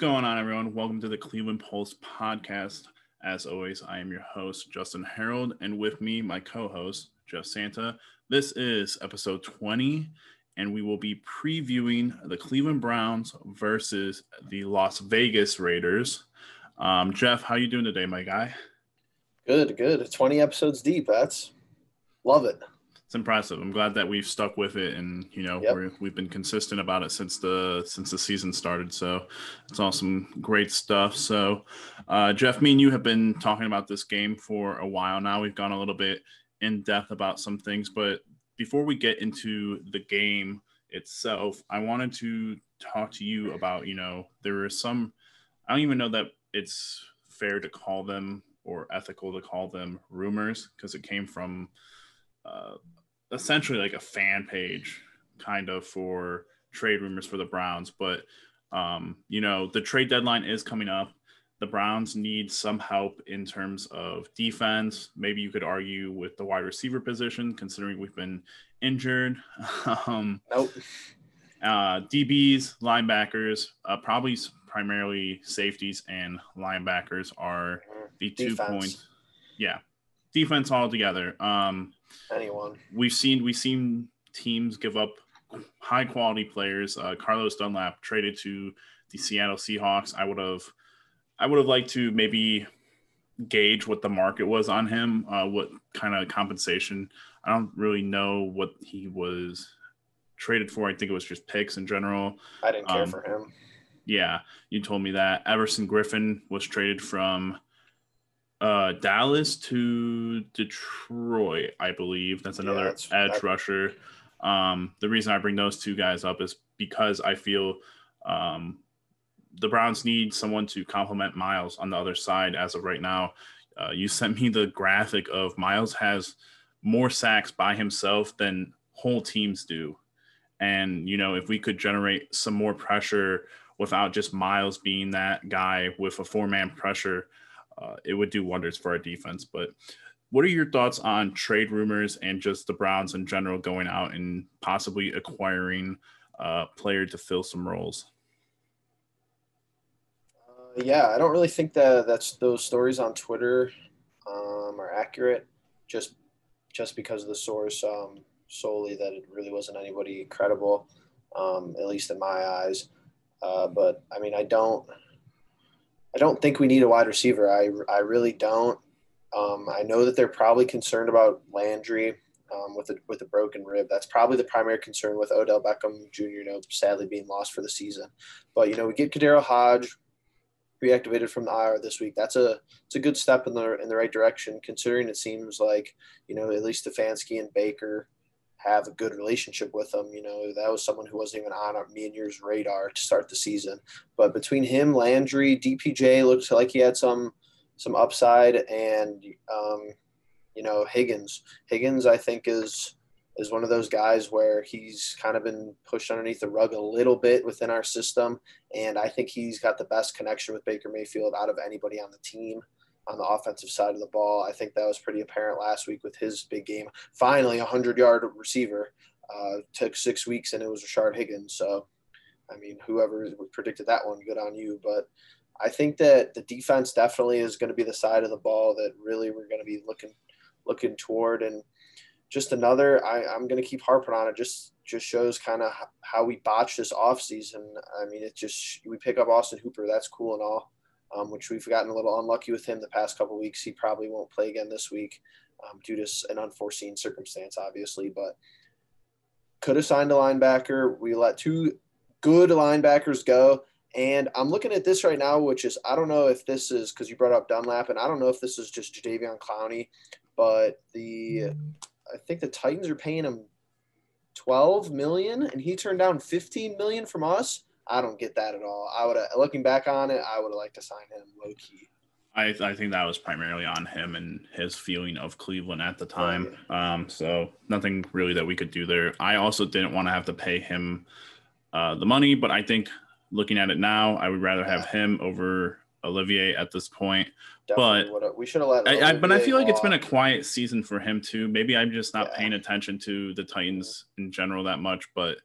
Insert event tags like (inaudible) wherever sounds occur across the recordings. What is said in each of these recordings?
going on, everyone? Welcome to the Cleveland Pulse podcast. As always, I am your host, Justin Harold, and with me, my co host, Jeff Santa. This is episode 20, and we will be previewing the Cleveland Browns versus the Las Vegas Raiders. Um, Jeff, how are you doing today, my guy? Good, good. 20 episodes deep. That's love it it's impressive. I'm glad that we've stuck with it, and you know yep. we have been consistent about it since the since the season started. So it's awesome, great stuff. So uh, Jeff, me and you have been talking about this game for a while now. We've gone a little bit in depth about some things, but before we get into the game itself, I wanted to talk to you about you know there are some I don't even know that it's fair to call them or ethical to call them rumors because it came from uh, essentially like a fan page kind of for trade rumors for the Browns. But um, you know, the trade deadline is coming up. The Browns need some help in terms of defense. Maybe you could argue with the wide receiver position, considering we've been injured. (laughs) um, nope. Uh, DBs, linebackers, uh, probably primarily safeties and linebackers are the defense. two points. Yeah, defense altogether. Um, anyone. We've seen we've seen teams give up high quality players. Uh, Carlos Dunlap traded to the Seattle Seahawks. I would have I would have liked to maybe gauge what the market was on him, uh, what kind of compensation. I don't really know what he was traded for. I think it was just picks in general. I didn't care um, for him. Yeah, you told me that. Everson Griffen was traded from uh, Dallas to Detroit, I believe. That's another yeah, that's, edge that... rusher. Um, the reason I bring those two guys up is because I feel um, the Browns need someone to complement Myles on the other side as of right now. Uh, you (laughs) sent me the graphic of Myles has more sacks by himself than whole teams do. And, you know, if we could generate some more pressure without just Myles being that guy with a four man pressure, uh, it would do wonders for our defense. But what are your thoughts on trade rumors and just the Browns in general going out and possibly acquiring a player to fill some roles? Uh, yeah, I don't really think that that's those stories on Twitter um, are accurate. Just just because of the source um, solely that it really wasn't anybody credible, um, at least in my eyes. Uh, but I mean, I don't. I don't think we need a wide receiver. I, I really don't. Um, I know that they're probably concerned about Landry um, with a with a broken rib. That's probably the primary concern with Odell Beckham Jr. You know, sadly being lost for the season. But you know, we get KhaDarel Hodge reactivated from the IR this week. That's a it's a good step in the in the right direction, considering it seems like you know at least Stefanski and Baker have a good relationship with him. You know, that was someone who wasn't even on me and yours radar to start the season. But between him, Landry, DPJ looks like he had some some upside, and um, you know Higgins. Higgins, I think is is one of those guys where he's kind of been pushed underneath the rug a little bit within our system, and I think he's got the best connection with Baker Mayfield out of anybody on the team on the offensive side of the ball. I think that was pretty apparent last week with his big game. Finally, a 100 yard receiver. Uh, took six weeks and it was Rashard Higgins. So, I mean, whoever predicted that one, good on you. But I think that the defense definitely is going to be the side of the ball that really we're going to be looking looking toward. And just another, I, I'm going to keep harping on it. Just just shows kind of how we botched this offseason. I mean, it just we pick up Austin Hooper. That's cool and all um, which we've gotten a little unlucky with him the past couple weeks. He probably won't play again this week um, due to an unforeseen circumstance, obviously, but could have signed a linebacker. We let two good linebackers go. And I'm looking at this right now, which is I don't know if this is because you brought up Dunlap, and I don't know if this is just Jadeveon Clowney, but the I think the Titans are paying him 12 million, and he turned down 15 million from us. I don't get that at all. I would have, looking back on it, I would have liked to sign him low key. I, I think that was primarily on him and his feeling of Cleveland at the time. Um, so nothing really that we could do there. I also didn't want to have to pay him uh, the money, but I think looking at it now, I would rather have him over Olivier at this point. Definitely but we should have let. I, I, but I feel like it's been a quiet season for him too. Maybe I'm just not yeah. paying attention to the Titans in general that much, but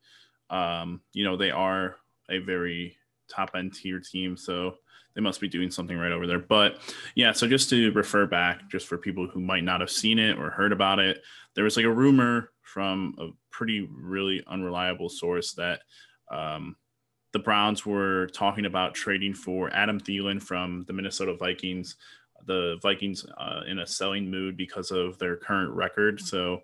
um, you know they are a very top end tier team. So they must be doing something right over there. But yeah, so just to refer back, just for people who might not have seen it or heard about it, there was like a rumor from a pretty really unreliable source that um, the Browns were talking about trading for Adam Thielen from the Minnesota Vikings. The Vikings uh, in a selling mood because of their current record. So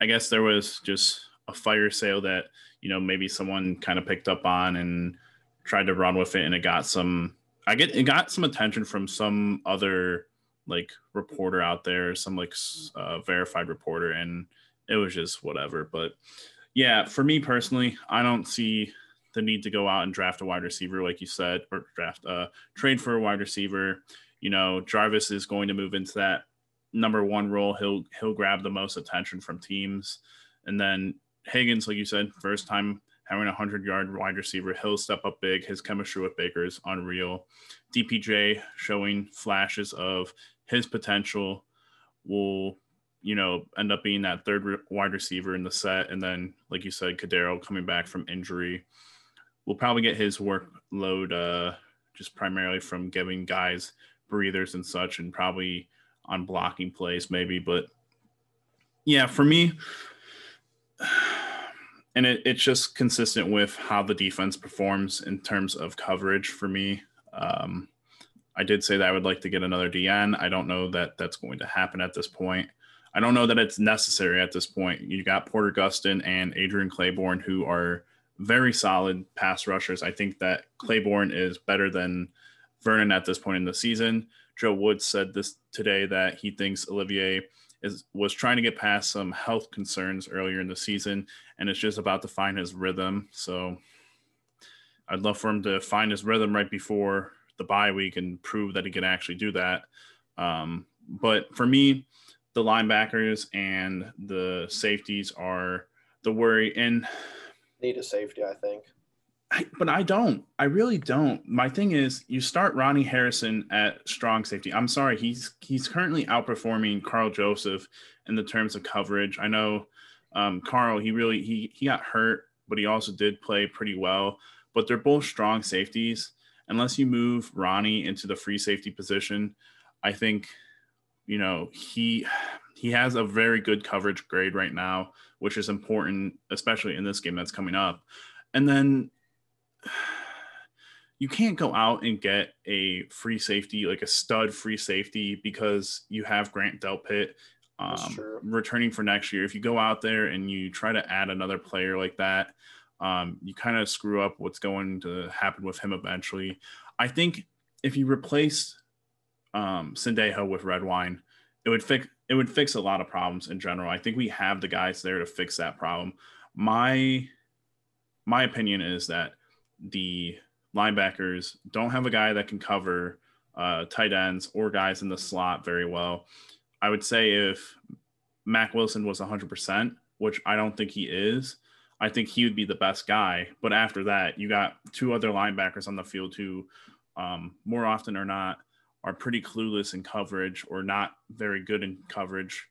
I guess there was just a fire sale that you know maybe someone kind of picked up on and tried to run with it, and it got some I get it got some attention from some other like reporter out there, some like uh, verified reporter, and it was just whatever. But yeah, for me personally, I don't see the need to go out and draft a wide receiver, like you said, or draft uh trade for a wide receiver. You know, Jarvis is going to move into that number one role. He'll he'll grab the most attention from teams, and then Higgins, like you said, first time having a 100 yard wide receiver. He'll step up big. His chemistry with Baker is unreal. DPJ showing flashes of his potential will, you know, end up being that third re- wide receiver in the set. And then, like you said, KhaDarel coming back from injury will probably get his workload uh, just primarily from giving guys breathers and such, and probably on blocking plays, maybe. But yeah, for me, and it, it's just consistent with how the defense performs in terms of coverage for me. Um, I did say that I would like to get another DN. I don't know that that's going to happen at this point. I don't know that it's necessary at this point. You got Porter Gustin and Adrian Clayborn, who are very solid pass rushers. I think that Clayborn is better than Vernon at this point in the season. Joe Woods said this today that he thinks Olivier is was trying to get past some health concerns earlier in the season and it's just about to find his rhythm. So I'd love for him to find his rhythm right before the bye week and prove that he can actually do that. Um, but for me, the linebackers and the safeties are the worry. And need a safety, I think. I, but I don't. I really don't. My thing is, you start Ronnie Harrison at strong safety. I'm sorry, he's he's currently outperforming Karl Joseph in the terms of coverage. I know um, Karl, he really he he got hurt, but he also did play pretty well. But they're both strong safeties. Unless you move Ronnie into the free safety position, I think you know he he has a very good coverage grade right now, which is important, especially in this game that's coming up. And then you can't go out and get a free safety, like a stud free safety, because you have Grant Delpit um, returning for next year. If you go out there and you try to add another player like that, um, you kind of screw up what's going to happen with him eventually. I think if you replace um, Sendejo with Redwine, it would fix it would fix a lot of problems in general. I think we have the guys there to fix that problem. My my opinion is that the linebackers don't have a guy that can cover uh, tight ends or guys in the slot very well. I would say if Mack Wilson was 100%, which I don't think he is, I think he would be the best guy. But after that, you got two other linebackers on the field who, um, more often or not, are pretty clueless in coverage or not very good in coverage.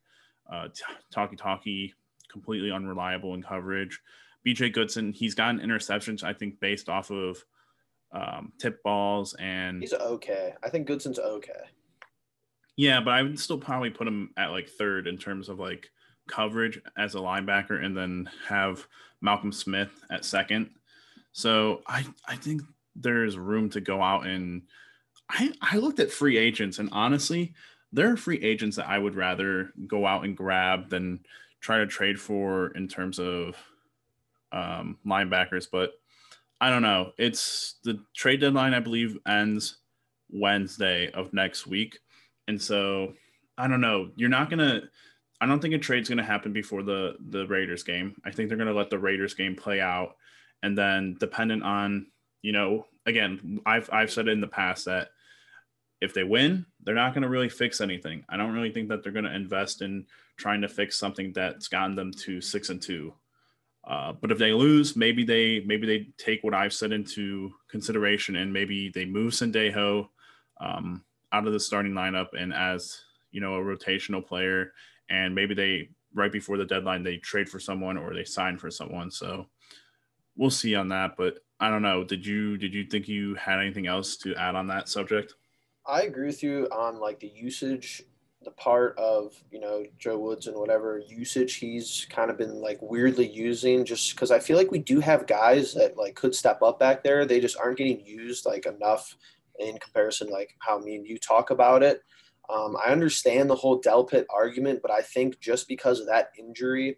Uh, Takitaki, completely unreliable in coverage. BJ Goodson, he's gotten interceptions, I think, based off of um, tip balls and. He's okay. I think Goodson's okay. Yeah, but I would still probably put him at like third in terms of like coverage as a linebacker, and then have Malcolm Smith at second. So I I think there's room to go out and I I looked at free agents, and honestly, there are free agents that I would rather go out and grab than try to trade for in terms of um, linebackers. But I don't know. It's the trade deadline, I believe, ends Wednesday of next week. And so I don't know. You're not gonna. I don't think a trade's gonna happen before the the Raiders game. I think they're gonna let the Raiders game play out, and then dependent on you know, again, I've I've said it in the past that if they win, they're not going to really fix anything. I don't really think that they're going to invest in trying to fix something that's gotten them to six and two. Uh, but if they lose, maybe they maybe they take what I've said into consideration and maybe they move Sendejo. Um, out of the starting lineup and as you know a rotational player and maybe they right before the deadline they trade for someone or they sign for someone so we'll see on that. But I don't know. Did you did you think you had anything else to add on that subject? I agree with you on like the usage, the part of you know Joe Woods and whatever usage he's kind of been like weirdly using. Just because I feel like we do have guys that like could step up back there, they just aren't getting used like enough in comparison like how me and you talk about it. Um, I understand the whole Delpit argument, but I think just because of that injury,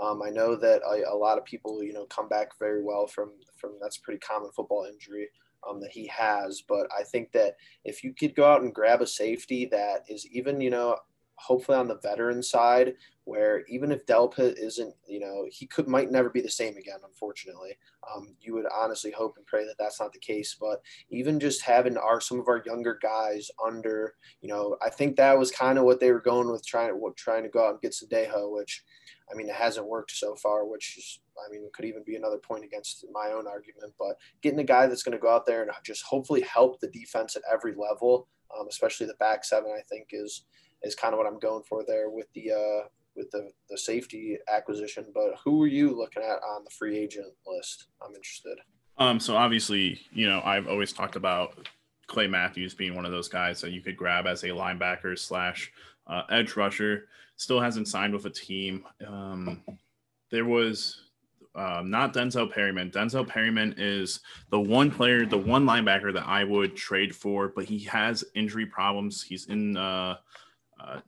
um, I know that a, a, lot of people, you know, come back very well from from that's pretty common football injury um, that he has. But I think that if you could go out and grab a safety that is even, you know, hopefully on the veteran side, where even if Delpit isn't, you know, he could might never be the same again. Unfortunately, um, you would honestly hope and pray that that's not the case. But even just having our some of our younger guys under, you know, I think that was kind of what they were going with trying trying to go out and get Sendejo, which I mean, it hasn't worked so far, which is, I mean, it could even be another point against my own argument. But getting a guy that's going to go out there and just hopefully help the defense at every level, um, especially the back seven, I think is is kind of what I'm going for there with the uh, with the the safety acquisition. But who are you looking at on the free agent list? I'm interested. Um, so obviously, you know, I've always talked about Clay Matthews being one of those guys that you could grab as a linebacker slash uh, edge rusher still hasn't signed with a team. Um, there was um, not Denzel Perryman. Denzel Perryman is the one player, the one linebacker that I would trade for, but he has injury problems. He's in. Uh, uh,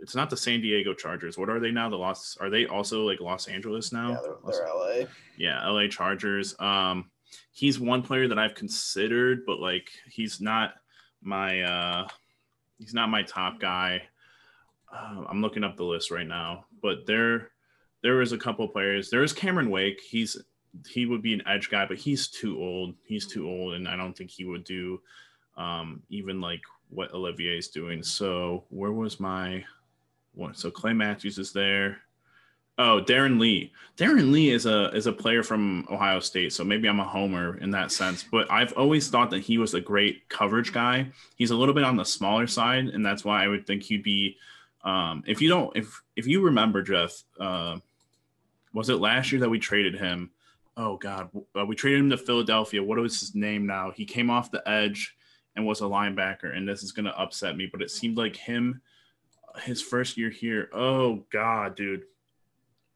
it's not the San Diego Chargers. What are they now? The Los are they also like Los Angeles now? Yeah, they're, they're LA. Yeah, LA Chargers. Um, he's one player that I've considered, but like he's not my uh, he's not my top guy uh, I'm looking up the list right now, but there there is a couple players. There is Cameron Wake. He's he would be an edge guy, but he's too old. He's too old, and I don't think he would do um, even like what Olivier is doing. So where was my one? So Clay Matthews is there. Oh, Darron Lee. Darron Lee is a is a player from Ohio State, so maybe I'm a homer in that sense. But I've always thought that he was a great coverage guy. He's a little bit on the smaller side, and that's why I would think he'd be um, if you don't, if if you remember, Jeff, uh, was it last year that we traded him? Oh God, uh, we traded him to Philadelphia. What was his name now? He came off the edge and was a linebacker, and this is going to upset me, but it seemed like him, his first year here. Oh God, dude,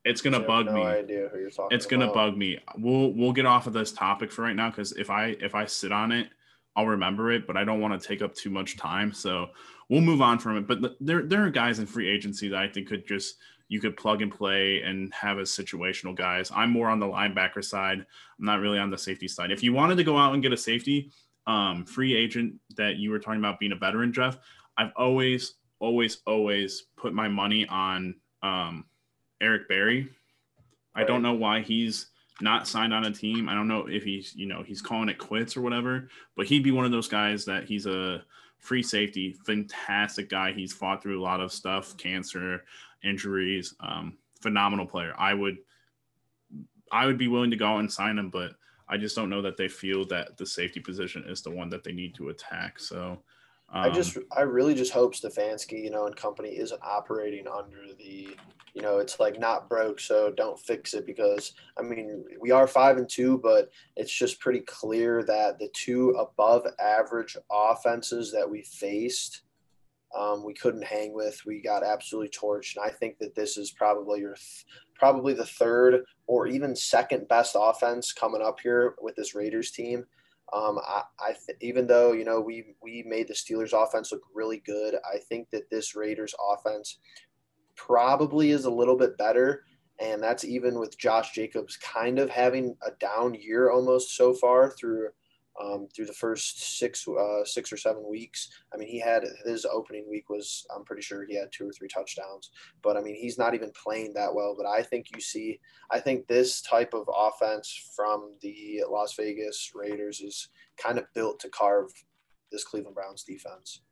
it's gonna bug no me. Idea who you're talking it's gonna about. bug me. We'll we'll get off of this topic for right now because if I if I sit on it, I'll remember it, but I don't want to take up too much time. So we'll move on from it. But there, there are guys in free agency that I think could just you could plug and play and have as situational guys. I'm more on the linebacker side. I'm not really on the safety side. If you wanted to go out and get a safety um, free agent that you were talking about being a veteran, Jeff, I've always, always, always put my money on um, Eric Berry. I don't know why he's not signed on a team. I don't know if he's, you know, he's calling it quits or whatever, but he'd be one of those guys that he's a free safety, fantastic guy. He's fought through a lot of stuff, cancer, injuries, um, phenomenal player. I would, I would be willing to go out and sign him, but I just don't know that they feel that the safety position is the one that they need to attack. So, um, I just, I really just hope Stefanski, you know, and company isn't operating under the you know, it's like not broke, so don't fix it because I mean, we are five and two, but it's just pretty clear that the two above average offenses that we faced, um, we couldn't hang with. We got absolutely torched, and I think that this is probably your th- probably the third or even second best offense coming up here with this Raiders team. Um, I, I th- even though you know we we made the Steelers offense look really good, I think that this Raiders offense probably is a little bit better. And that's even with Josh Jacobs kind of having a down year almost so far through um, through the first six uh, six or seven weeks. I mean, he had his opening week was I'm pretty sure he had two or three touchdowns, but I mean he's not even playing that well. But I think you see, I think this type of offense from the Las Vegas Raiders is kind of built to carve this Cleveland Browns defense.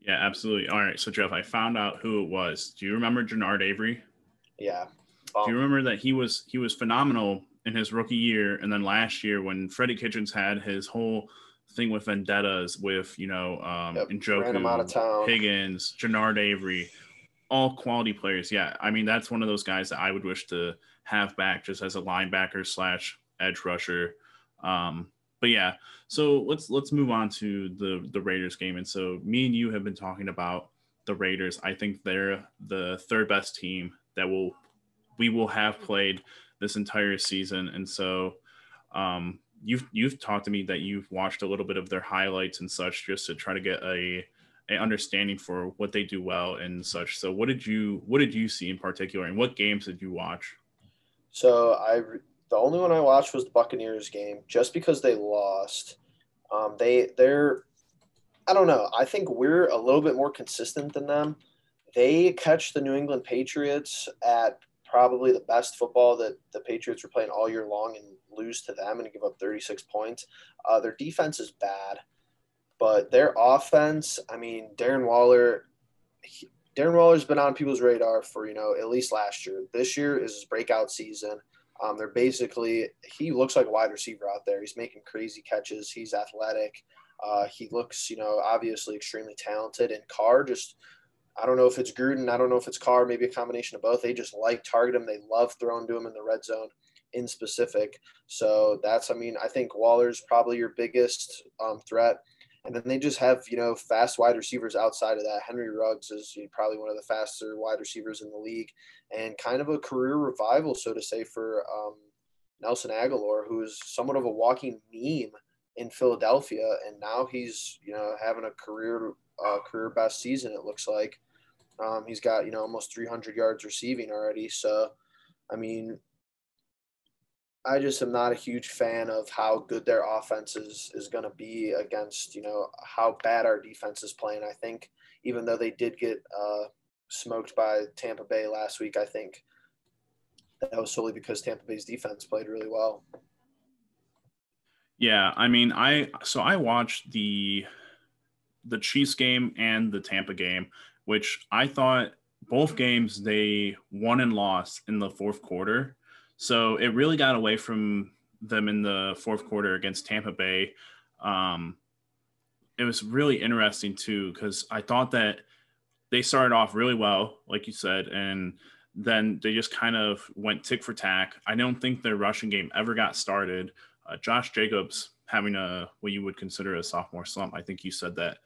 Yeah, absolutely. All right. So, Jeff, I found out who it was. Do you remember Genard Avery? Yeah. Um, Do you remember that he was he was phenomenal in his rookie year, and then last year when Freddie Kitchens had his whole thing with vendettas with you know um, yep. Njoku, Higgins, Genard Avery, all quality players. Yeah, I mean that's one of those guys that I would wish to have back just as a linebacker slash edge rusher. Um, but yeah, so let's let's move on to the the Raiders game. And so me and you have been talking about the Raiders. I think they're the third best team that will we will have played this entire season. And so um, you've you've talked to me that you've watched a little bit of their highlights and such just to try to get a a understanding for what they do well and such. So what did you what did you see in particular and what games did you watch? So I the only one I watched was the Buccaneers game, just because they lost. Um, they they're I don't know. I think we're a little bit more consistent than them. They catch the New England Patriots at probably the best football that the Patriots were playing all year long and lose to them and give up 36 points. Uh, their defense is bad, but their offense, I mean, Darren Waller, he, Darren Waller's been on people's radar for, you know, at least last year. This year is his breakout season. Um, they're basically he looks like a wide receiver out there. He's making crazy catches. He's athletic. Uh, he looks, you know, obviously extremely talented. And Carr just, I don't know if it's Gruden, I don't know if it's Carr, maybe a combination of both. They just like target him. They love throwing to him in the red zone in specific. So that's, I mean, I think Waller's probably your biggest um, threat. And then they just have, you know, fast wide receivers outside of that. Henry Ruggs is probably one of the faster wide receivers in the league and kind of a career revival, so to say, for um, Nelson Agholor, who is somewhat of a walking meme in Philadelphia. And now he's, you know, having a career, uh, career best season, it looks like. Um, he's got, you know, almost 300 yards receiving already. So, I mean, I just am not a huge fan of how good their offense is, is going to be against, you know, how bad our defense is playing. I think even though they did get uh, smoked by Tampa Bay last week, I think that was solely because Tampa Bay's defense played really well. Yeah, I mean, I so I watched the the Chiefs game and the Tampa game, which I thought both games they won and lost in the fourth quarter. So it really got away from them in the fourth quarter against Tampa Bay. Um, it was really interesting too because I thought that they started off really well, like you said, and then they just kind of went tick for tack. I don't think their rushing game ever got started. Uh, Josh Jacobs having a what you would consider a sophomore slump. I think you said that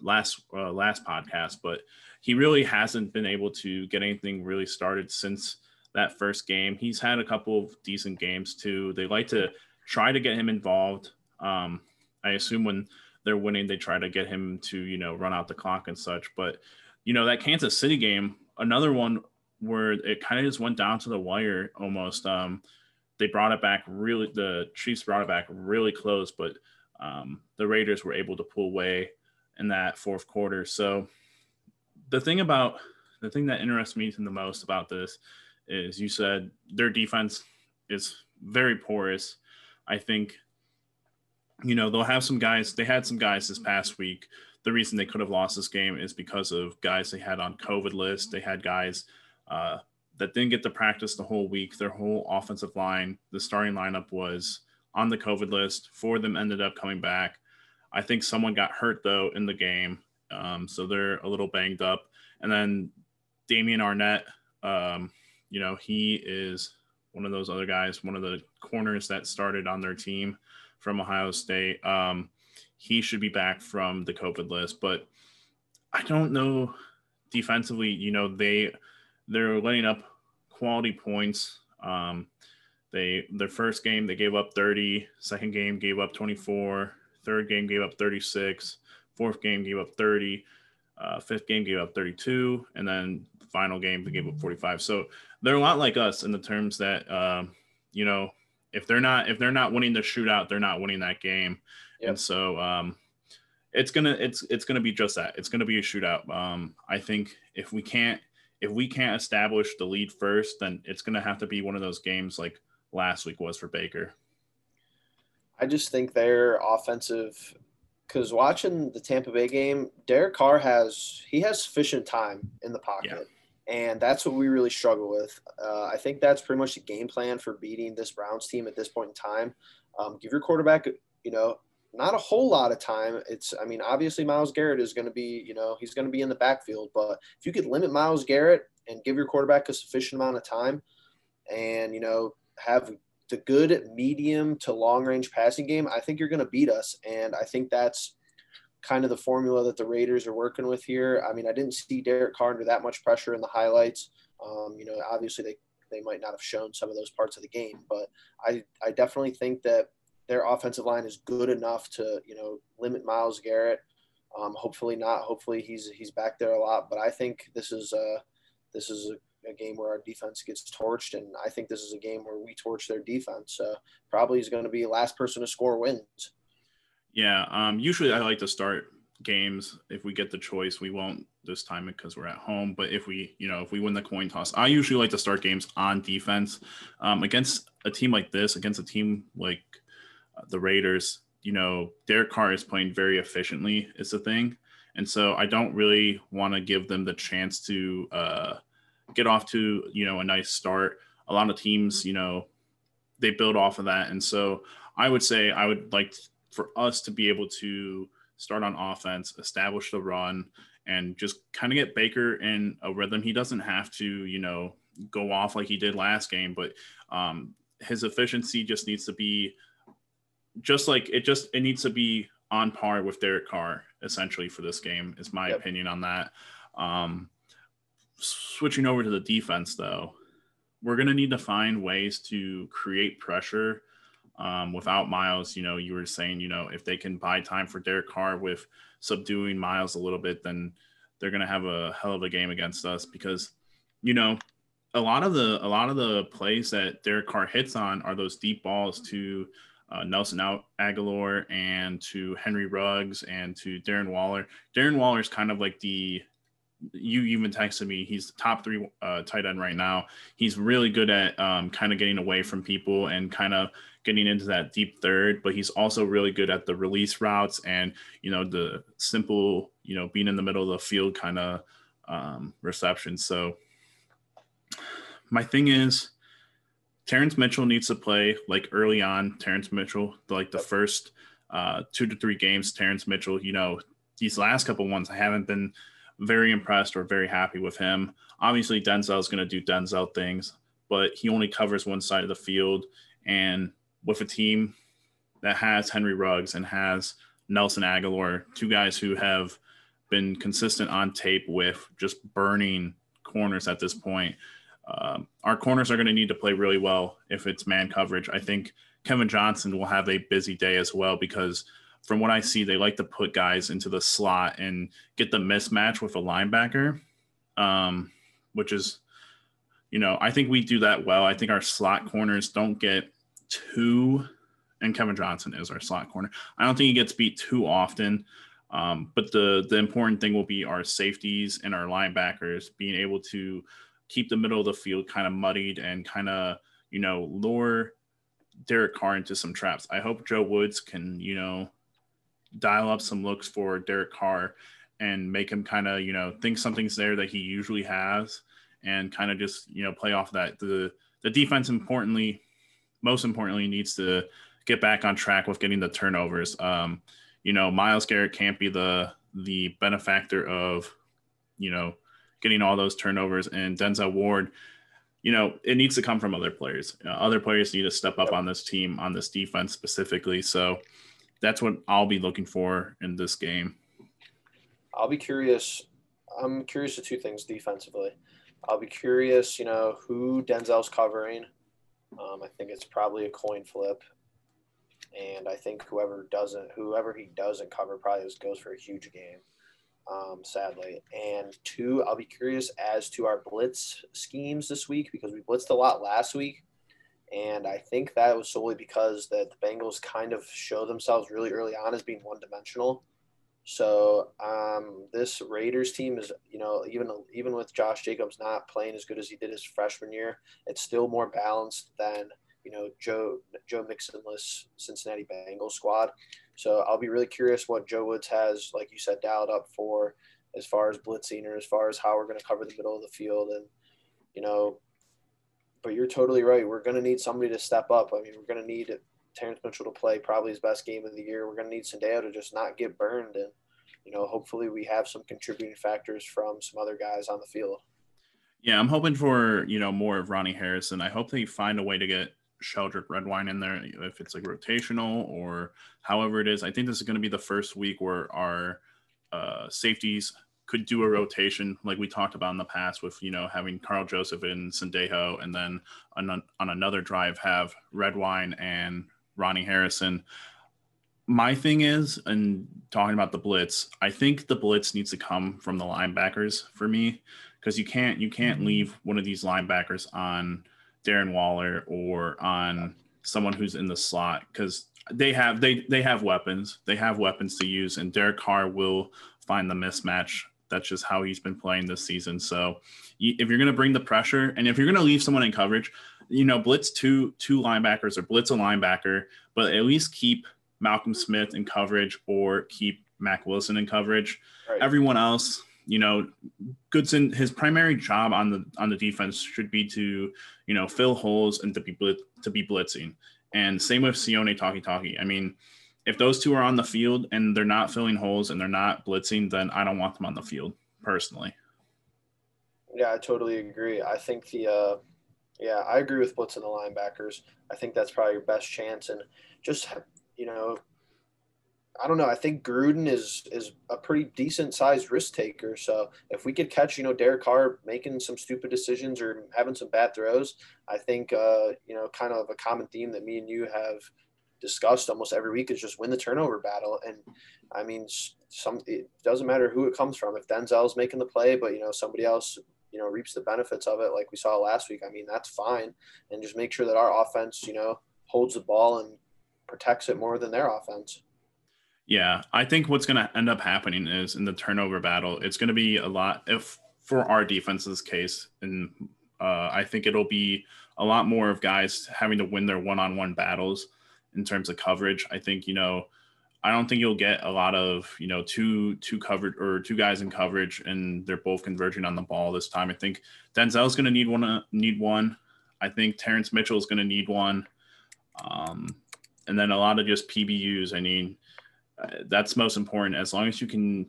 last uh, last podcast, but he really hasn't been able to get anything really started since that first game. He's had a couple of decent games too. They like to try to get him involved. Um, I assume when they're winning, they try to get him to you know run out the clock and such. But you know that Kansas City game, another one where it kind of just went down to the wire almost. Um, they brought it back really. The Chiefs brought it back really close, but um, the Raiders were able to pull away in that fourth quarter. So the thing about the thing that interests me the most about this is you said their defense is very porous. I think you know they'll have some guys. They had some guys this past week. The reason they could have lost this game is because of guys they had on COVID list. They had guys uh, that didn't get to practice the whole week. Their whole offensive line, the starting lineup was on the COVID list. Four of them ended up coming back. I think someone got hurt though in the game, um, so they're a little banged up. And then Damon Arnette, um, you know, he is one of those other guys, one of the corners that started on their team from Ohio State. Um, he should be back from the COVID list, but I don't know defensively. You know, they they're letting up quality points. Um, they their first game they gave up 30, second game gave up 24, third game gave up 36, fourth game gave up 30, uh, fifth game gave up 32, and then the final game they gave up 45. So they're a lot like us in the terms that um, you know if they're not if they're not winning the shootout, they're not winning that game. Yep. And so um, it's gonna it's it's gonna be just that. It's gonna be a shootout. Um, I think if we can't if we can't establish the lead first, then it's going to have to be one of those games like last week was for Baker. I just think their offensive, because watching the Tampa Bay game, Derek Carr has he has sufficient time in the pocket, yeah. and that's what we really struggle with. Uh, I think that's pretty much the game plan for beating this Browns team at this point in time. Um, give your quarterback, you know, not a whole lot of time. It's, I mean, obviously Myles Garrett is going to be, you know, he's going to be in the backfield, but if you could limit Myles Garrett and give your quarterback a sufficient amount of time and, you know, have the good medium to long range passing game, I think you're going to beat us. And I think that's kind of the formula that the Raiders are working with here. I mean, I didn't see Derek Carr under that much pressure in the highlights. Um, you know, obviously they, they might not have shown some of those parts of the game, but I, I definitely think that their offensive line is good enough to, you know, limit Myles Garrett. Um, hopefully not. Hopefully he's he's back there a lot. But I think this is a this is a, a, game where our defense gets torched, and I think this is a game where we torch their defense. Probably is going to be last person to score wins. Yeah. Um, usually I like to start games if we get the choice. We won't this time because we're at home. But if we, you know, if we win the coin toss, I usually like to start games on defense um, against a team like this, against a team like uh, the Raiders you know, Derek Carr is playing very efficiently is the thing. And so I don't really want to give them the chance to uh, get off to, you know, a nice start. A lot of teams, you know, they build off of that. And so I would say I would like for us to be able to start on offense, establish the run, and just kind of get Baker in a rhythm. He doesn't have to, you know, go off like he did last game, but um, his efficiency just needs to be just like it just it needs to be on par with Derek Carr essentially for this game is my yep. opinion on that. Um, switching over to the defense though, we're gonna need to find ways to create pressure um, without Myles. You know, you were saying you know if they can buy time for Derek Carr with subduing Myles a little bit, then they're gonna have a hell of a game against us because you know a lot of the a lot of the plays that Derek Carr hits on are those deep balls to uh, Nelson Agholor and to Henry Ruggs and to Darren Waller. Darren Waller is kind of like the you even texted me. He's the top three uh, tight end right now. He's really good at um, kind of getting away from people and kind of getting into that deep third. But he's also really good at the release routes and you know the simple you know being in the middle of the field kind of um, reception. So my thing is Terrence Mitchell needs to play like early on. Terrence Mitchell, like the first uh, two to three games, Terrence Mitchell, you know, these last couple ones, I haven't been very impressed or very happy with him. Obviously, Denzel is going to do Denzel things, but he only covers one side of the field. And with a team that has Henry Ruggs and has Nelson Agholor, two guys who have been consistent on tape with just burning corners at this point, um, our corners are going to need to play really well if it's man coverage. I think Kevin Johnson will have a busy day as well because from what I see, they like to put guys into the slot and get the mismatch with a linebacker, um, which is, you know, I think we do that well. I think our slot corners don't get too, and Kevin Johnson is our slot corner. I don't think he gets beat too often. Um, but the the important thing will be our safeties and our linebackers being able to keep the middle of the field kind of muddied and kind of, you know, lure Derek Carr into some traps. I hope Joe Woods can, you know, dial up some looks for Derek Carr and make him kind of, you know, think something's there that he usually has and kind of just, you know, play off that. The the defense importantly, most importantly, needs to get back on track with getting the turnovers. Um, you know, Myles Garrett can't be the the benefactor of, you know, getting all those turnovers. And Denzel Ward, you know, it needs to come from other players. You know, other players need to step up on this team, on this defense specifically. So that's what I'll be looking for in this game. I'll be curious. I'm curious of two things defensively. I'll be curious, you know, who Denzel's covering. Um, I think it's probably a coin flip. And I think whoever doesn't, whoever he doesn't cover, probably just goes for a huge game um, sadly. And two, I'll be curious as to our blitz schemes this week because we blitzed a lot last week. And I think that was solely because that the Bengals kind of show themselves really early on as being one dimensional. So um, this Raiders team is, you know, even even with Josh Jacobs not playing as good as he did his freshman year, it's still more balanced than you know Joe Joe Mixonless Cincinnati Bengals squad. So I'll be really curious what Joe Woods has, like you said, dialed up for as far as blitzing or as far as how we're going to cover the middle of the field. And, you know, but you're totally right. We're going to need somebody to step up. I mean, we're going to need Terrence Mitchell to play probably his best game of the year. We're going to need Sendejo to just not get burned. And, you know, hopefully we have some contributing factors from some other guys on the field. Yeah, I'm hoping for, you know, more of Ronnie Harrison. I hope they find a way to get Sheldrick Redwine in there, if it's like rotational or however it is. I think this is going to be the first week where our uh, safeties could do a rotation like we talked about in the past with you know having Karl Joseph and Sendejo, and then on, on another drive have Redwine and Ronnie Harrison. My thing is, and talking about the blitz, I think the blitz needs to come from the linebackers for me because you can't you can't mm-hmm. leave one of these linebackers on Darren Waller or on someone who's in the slot because they have they they have weapons they have weapons to use and Derek Carr will find the mismatch that's just how he's been playing this season. So if you're going to bring the pressure and if you're going to leave someone in coverage, you know, blitz two two linebackers or blitz a linebacker, but at least keep Malcolm Smith in coverage or keep Mack Wilson in coverage. Right. Everyone else, you know, Goodson, his primary job on the on the defense should be to, you know, fill holes and to be blitz, to be blitzing. And same with Sione Takitaki. I mean, if those two are on the field and they're not filling holes and they're not blitzing, then I don't want them on the field personally. Yeah, I totally agree. I think the uh, yeah, I agree with blitzing the linebackers. I think that's probably your best chance, and just you know, I don't know. I think Gruden is is a pretty decent sized risk taker. So if we could catch, you know, Derek Carr making some stupid decisions or having some bad throws, I think uh, you know, kind of a common theme that me and you have discussed almost every week is just win the turnover battle. And I mean, some it doesn't matter who it comes from. If Denzel's making the play, but you know somebody else, you know, reaps the benefits of it, like we saw last week. I mean, that's fine. And just make sure that our offense, you know, holds the ball and protects it more than their offense. Yeah, I think what's going to end up happening is in the turnover battle, it's going to be a lot. If for our defense's case, and uh, I think it'll be a lot more of guys having to win their one-on-one battles in terms of coverage. I think, you know, I don't think you'll get a lot of, you know, two two covered or two guys in coverage and they're both converging on the ball this time. I think Denzel's going to need one uh, need one. I think Terrence Mitchell is going to need one. Um, and then a lot of just PBUs. I mean, uh, that's most important. As long as you can,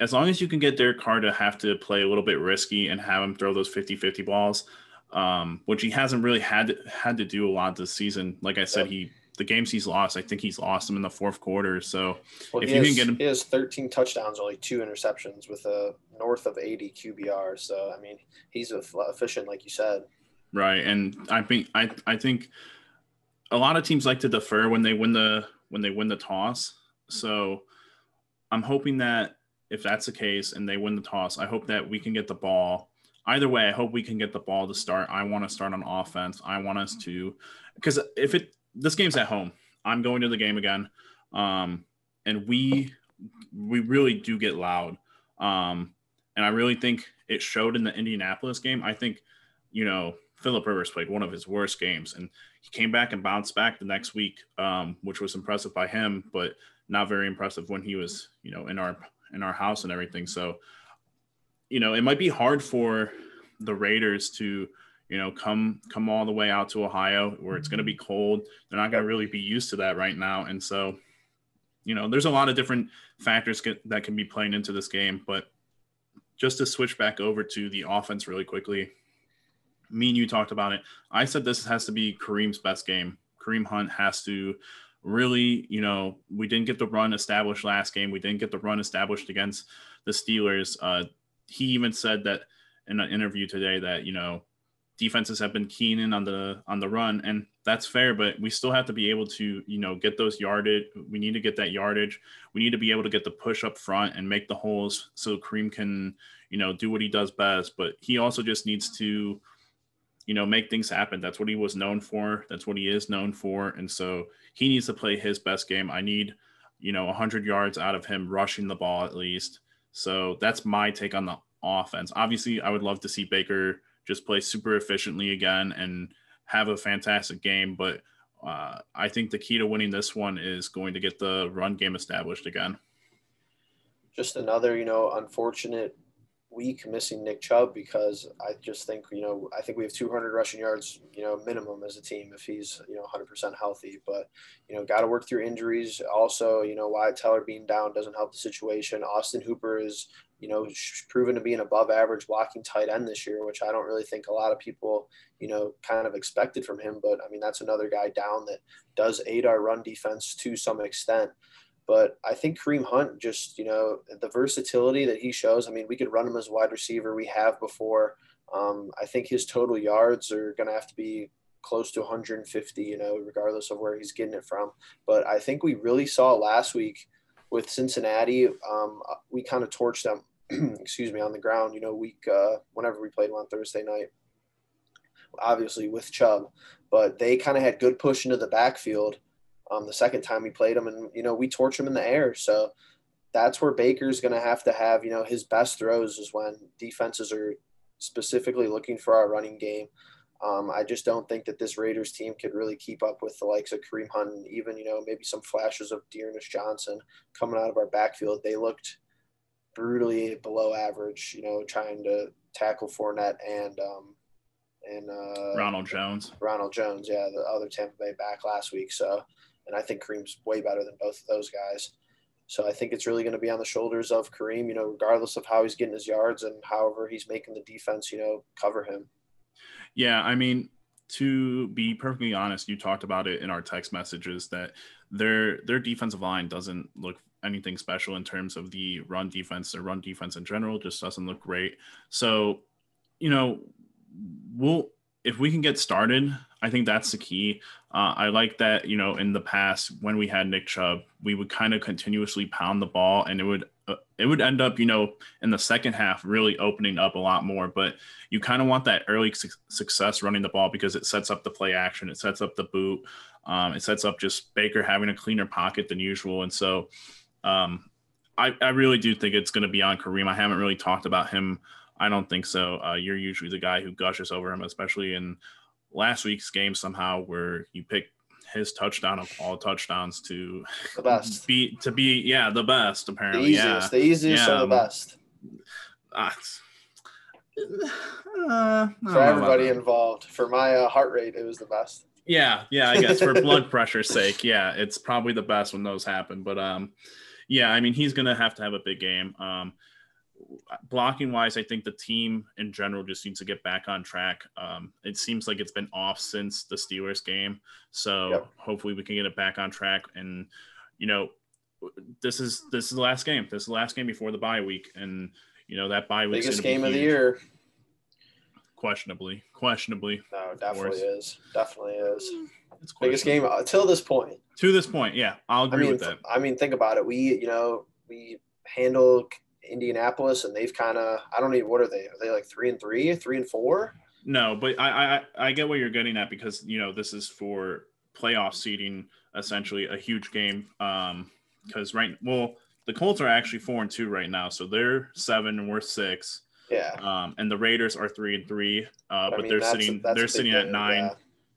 as long as you can get Derek Carr to have to play a little bit risky and have him throw those 50-50 balls, um, which he hasn't really had had to do a lot this season. Like I said, yeah. he the games he's lost, I think he's lost them in the fourth quarter. So well, if you has, can get him, he has 13 touchdowns, only two interceptions with a north of 80 QBR. So I mean, he's efficient, like you said. Right, and I think I I think a lot of teams like to defer when they win the when they win the toss. So I'm hoping that if that's the case and they win the toss, I hope that we can get the ball either way, I hope we can get the ball to start. I want to start on offense. I want us to, because if it this game's at home, I'm going to the game again, um, and we we really do get loud, um, and I really think it showed in the Indianapolis game. I think, you know, Philip Rivers played one of his worst games, and he came back and bounced back the next week, um, which was impressive by him, but not very impressive when he was, you know, in our in our house and everything. So you know, it might be hard for the Raiders to, you know, come come all the way out to Ohio where it's going to be cold. They're not going to really be used to that right now, and so, you know, there's a lot of different factors that can be playing into this game. But just to switch back over to the offense really quickly, me and you talked about it. I said this has to be Kareem's best game. Kareem Hunt has to really, you know, we didn't get the run established last game. We didn't get the run established against the Steelers. Uh, he even said that in an interview today that you know defenses have been keen in on the on the run and that's fair but we still have to be able to you know get those yardage we need to get that yardage. We need to be able to get the push up front and make the holes so Kareem can you know do what he does best but he also just needs to you know make things happen. That's what he was known for. That's what he is known for and so he needs to play his best game. I need you know 100 yards out of him rushing the ball at least so that's my take on the offense. Obviously, I would love to see Baker just play super efficiently again and have a fantastic game, but uh, I think the key to winning this one is going to get the run game established again. Just another, you know, unfortunate week missing Nick Chubb because I just think, you know, I think we have 200 rushing yards, you know, minimum as a team if he's, you know, 100% healthy. But, you know, got to work through injuries. Also, you know, Wyatt Teller being down doesn't help the situation. Austin Hooper is, you know, proven to be an above average blocking tight end this year, which I don't really think a lot of people, you know, kind of expected from him. But I mean, that's another guy down that does aid our run defense to some extent. But I think Kareem Hunt just, you know, the versatility that he shows. I mean, we could run him as wide receiver. We have before. Um, I think his total yards are going to have to be close to 150, you know, regardless of where he's getting it from. But I think we really saw last week with Cincinnati. Um, we kind of torched them, (clears throat) excuse me, on the ground, you know, week, uh, whenever we played them on Thursday night, obviously with Chubb. But they kind of had good push into the backfield um, the second time we played him, and you know we torch him in the air. So that's where Baker's going to have to have you know his best throws is when defenses are specifically looking for our running game. Um, I just don't think that this Raiders team could really keep up with the likes of Kareem Hunt and even you know maybe some flashes of D'Ernest Johnson coming out of our backfield. They looked brutally below average, you know, trying to tackle Fournette and um, and uh, Ronald Jones. Ronald Jones, yeah, the other Tampa Bay back last week. So and I think Kareem's way better than both of those guys. So I think it's really going to be on the shoulders of Kareem, you know, regardless of how he's getting his yards and however he's making the defense, you know, cover him. Yeah, I mean, to be perfectly honest, you talked about it in our text messages that their their defensive line doesn't look anything special in terms of the run defense. Their run defense in general just doesn't look great. So, you know, we'll if we can get started, I think that's the key. Uh, I like that, you know, in the past when we had Nick Chubb, we would kind of continuously pound the ball and it would uh, it would end up, you know, in the second half really opening up a lot more, but you kind of want that early su- success running the ball because it sets up the play action, it sets up the boot, um, it sets up just Baker having a cleaner pocket than usual. And so um, I, I really do think it's going to be on Kareem. I haven't really talked about him I don't think so. Uh, you're usually the guy who gushes over him, especially in last week's game somehow where you pick his touchdown of all touchdowns to the best. (laughs) be to be yeah the best apparently. The easiest, yeah the easiest yeah. the best. uh, uh, for everybody involved for my uh, heart rate it was the best. Yeah yeah i guess for blood (laughs) pressure's sake yeah it's probably the best when those happen but um yeah i mean he's gonna have to have a big game um blocking wise, I think the team in general just needs to get back on track. Um, it seems like it's been off since the Steelers game, so yep. hopefully we can get it back on track. And you know, this is this is the last game. This is the last game before the bye week, and you know that bye week biggest game of the year. Questionably, questionably. No, definitely is. Definitely is. It's biggest game until this point. To this point, yeah, I'll agree I mean, with that. I mean, think about it. We, you know, we handle Indianapolis, and they've kind of I don't even what are they? Are they like three and three, three and four? No, but I I I get what you're getting at because you know this is for playoff seeding, essentially a huge game. Um, because right, well, the Colts are actually four and two right now, so they're seven and we're six. Yeah. Um, and the Raiders are three and three, uh, but, but they're sitting a, they're sitting at nine. Yeah.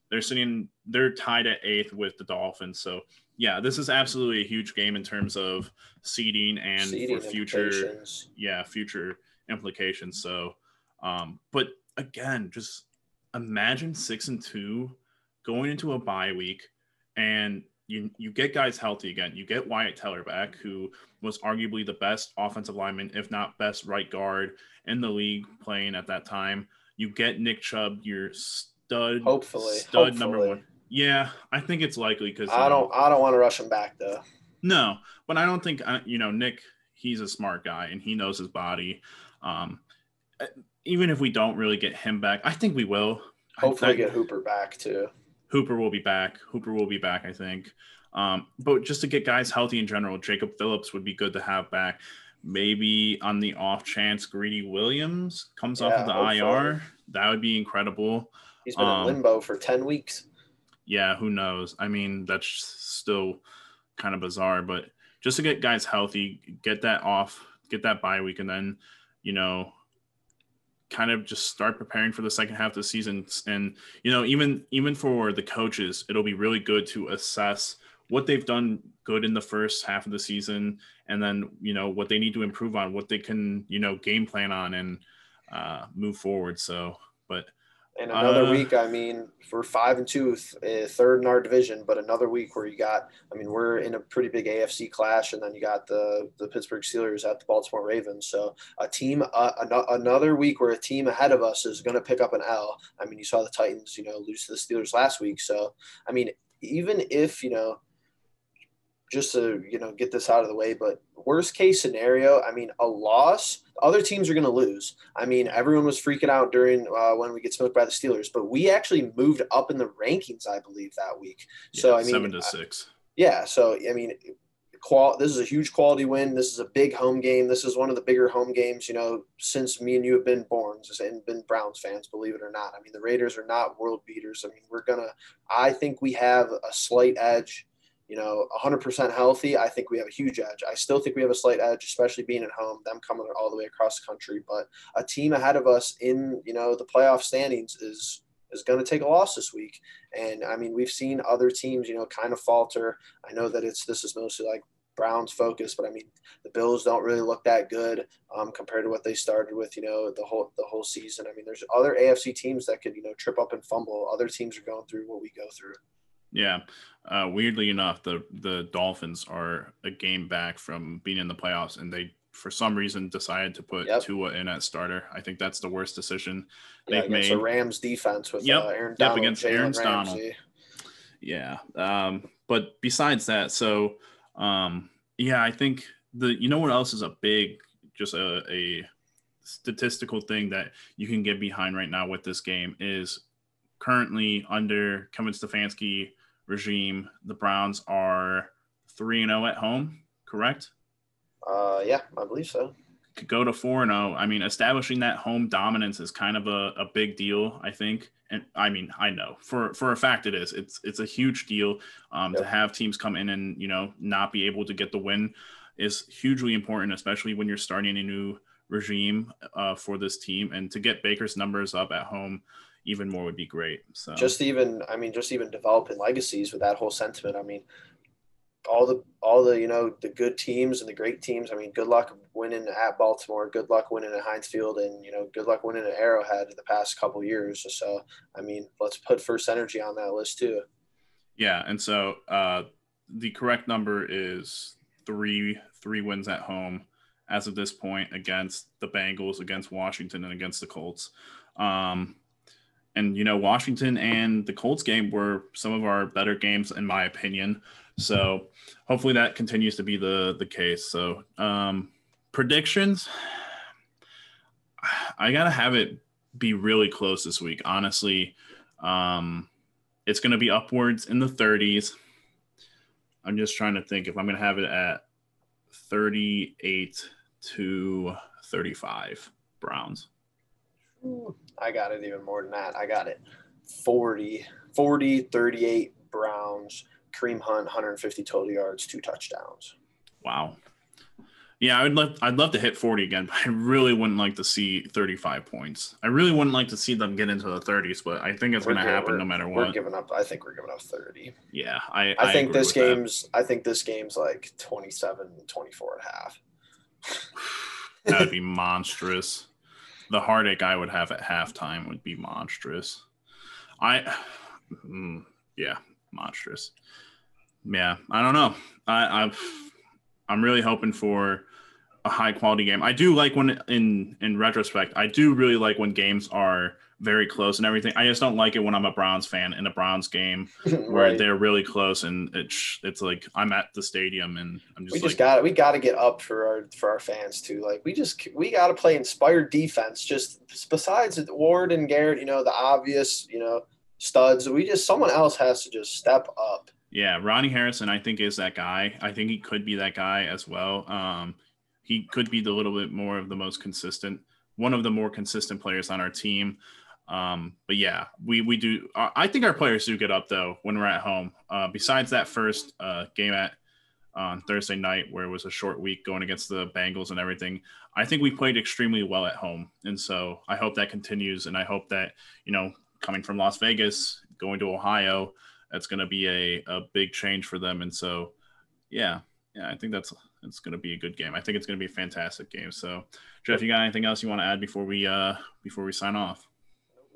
They're sitting they're tied at eighth with the Dolphins. So yeah, this is absolutely a huge game in terms of seeding and seeding for future, yeah, future implications. So, um, but again, just imagine six and two going into a bye week, and you you get guys healthy again. You get Wyatt Teller back, who was arguably the best offensive lineman, if not best right guard in the league playing at that time. You get Nick Chubb, your stud, hopefully, stud hopefully. number one. Yeah, I think it's likely because I don't. I don't want to rush him back though. No, but I don't think uh, you know Nick. He's a smart guy and he knows his body. Um, uh, even if we don't really get him back, I think we will. Hopefully, I, get Hooper back too. Hooper will be back. Hooper will be back. I think. Um, but just to get guys healthy in general, Jacob Phillips would be good to have back. Maybe on the off chance Greedy Williams comes yeah, off of the hopefully. IR, that would be incredible. He's been um, in limbo for ten weeks yeah, who knows? I mean, that's still kind of bizarre, but just to get guys healthy, get that off, get that bye week, and then, you know, kind of just start preparing for the second half of the season. And, you know, even even for the coaches, it'll be really good to assess what they've done good in the first half of the season, and then you know what they need to improve on, what they can you know game plan on, and uh, move forward. So, but and another Uh, week, I mean, we're five and two, th- uh, third in our division, but another week where you got, I mean, we're in a pretty big AFC clash, and then you got the the Pittsburgh Steelers at the Baltimore Ravens. So a team, uh, an- another week where a team ahead of us is going to pick up an L. I mean, you saw the Titans, you know, lose to the Steelers last week. So I mean, even if you know, just to you know get this out of the way, but worst case scenario, I mean, a loss, other teams are going to lose. I mean, everyone was freaking out during uh, when we get smoked by the Steelers, but we actually moved up in the rankings, I believe, that week. so yeah, I mean, seven to six. yeah. So I mean, qual. This is a huge quality win. This is a big home game. This is one of the bigger home games, you know, since me and you have been born and been Browns fans, believe it or not. I mean, the Raiders are not world beaters. I mean, we're gonna. I think we have a slight edge. You know, 100% healthy. I think we have a huge edge. I still think we have a slight edge, especially being at home. Them coming all the way across the country, but a team ahead of us in you know the playoff standings is is going to take a loss this week. And I mean, we've seen other teams, you know, kind of falter. I know that it's this is mostly like Browns focus, but I mean, the Bills don't really look that good um, compared to what they started with, you know, the whole the whole season. I mean, there's other AFC teams that could, you know, trip up and fumble. Other teams are going through what we go through. Yeah. Uh, weirdly enough, the the Dolphins are a game back from being in the playoffs, and they for some reason decided to put Yep. Tua in at starter. I think that's the worst decision Yeah, they've made. the Rams defense with Yep. uh, Aaron Yep, against Jalen Aaron Donald. Yeah. Um, but besides that, so um, yeah, I think the you know what else is a big just a, a statistical thing that you can get behind right now with this game is currently under Kevin Stefanski regime, the Browns are three and zero at home, correct? Uh, yeah, I believe so. Could go to four and zero. I mean, establishing that home dominance is kind of a, a big deal, I think. And I mean, I know for for a fact it is. It's it's a huge deal um, to have teams come in and you know not be able to get the win is hugely important, especially when you're starting a new regime uh, for this team. And to get Baker's numbers up at home even more would be great. So just even i mean just even developing legacies with that whole sentiment i mean all the all the you know the good teams and the great teams i mean good luck winning at baltimore good luck winning at heinz field and you know good luck winning at arrowhead in the past couple years so i mean let's put FirstEnergy on that list too Yeah, and so uh, the correct number is three three wins at home as of this point against the Bengals, against Washington, and against the Colts. Um, and you know, Washington and the Colts game were some of our better games, in my opinion. So hopefully that continues to be the the case. So um, predictions, I gotta have it be really close this week. Honestly, um, it's to be upwards in the 30s. I'm just trying to think if I'm to have it at 38 to 35 Browns. I got it even more than that i got it 40 40 38 browns Kareem Hunt, 150 total yards, two touchdowns. Wow. Yeah, I would love I'd love to hit 40 again, (laughs) but I really wouldn't like to see 35 points. I really wouldn't like to see them get into the 30s, but I think it's going to happen no matter what. We're giving up. I think we're giving up 30. Yeah, I I, think this with that. game's. I think this game's like 27, 24 and a half. that would be (laughs) monstrous. The heartache I would have at halftime would be monstrous. I, mm, yeah, monstrous. Yeah, I don't know. I, I've, I'm really hoping for a high quality game. I do like when, in in retrospect, I do really like when games are very close and everything. I just don't like it when I'm a Browns fan in a Browns game (laughs) where right. they're really close and it's it's like I'm at the stadium and I'm just we like just got we got to get up for our for our fans too. Like we just we got to play inspired defense. Just besides Ward and Garrett, you know the obvious, you know studs. We just someone else has to just step up. Yeah, Ronnie Harrison, I think is that guy. I think he could be that guy as well. Um, he could be the little bit more of the most consistent, one of the more consistent players on our team. Um, but yeah, we we do. I think our players do get up though when we're at home. Uh, besides that first uh, game at on Thursday night, where it was a short week going against the Bengals and everything, I think we played extremely well at home, and so I hope that continues. And I hope that you know, coming from Las Vegas, going to Ohio that's going to be a, a big change for them. And so, yeah, yeah, I think that's it's going to be a good game. I think it's going to be a fantastic game. So, Jeff, you got anything else you want to add before we uh before we sign off?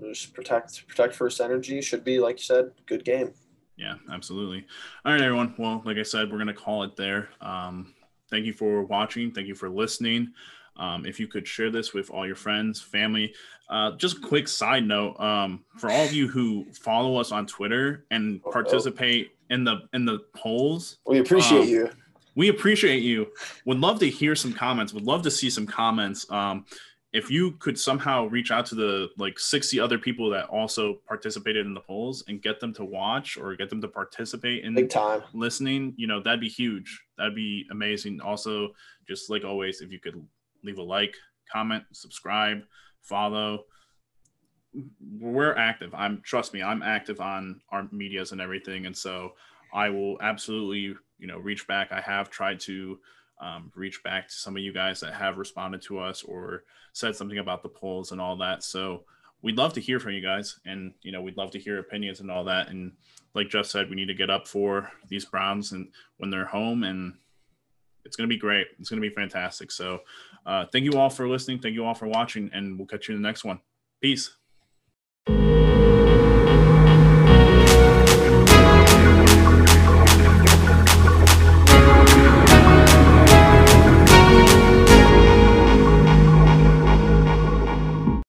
Just protect protect FirstEnergy should be like you said, good game. Yeah, absolutely. All right, everyone. Well, like I said, we're going to call it there. Um, thank you for watching. Thank you for listening. Um, if you could share this with all your friends, family. Uh, just a quick side note um, for all of you who follow us on Twitter and participate in the in the polls. We appreciate um, you. We appreciate you. Would love to hear some comments. Would love to see some comments. Um, if you could somehow reach out to the like 60 other people that also participated in the polls and get them to watch or get them to participate in Big time. listening, you know, that'd be huge. That'd be amazing. Also, just like always, if you could leave a like, comment, subscribe, follow. We're active. I'm trust me, I'm active on our medias and everything. And so I will absolutely, you know, reach back. I have tried to um, reach back to some of you guys that have responded to us or said something about the polls and all that. So we'd love to hear from you guys, and you know we'd love to hear opinions and all that. And like Jeff said, we need to get up for these Browns and when they're home, and it's going to be great. It's going to be fantastic. So uh, thank you all for listening. Thank you all for watching, and we'll catch you in the next one. Peace.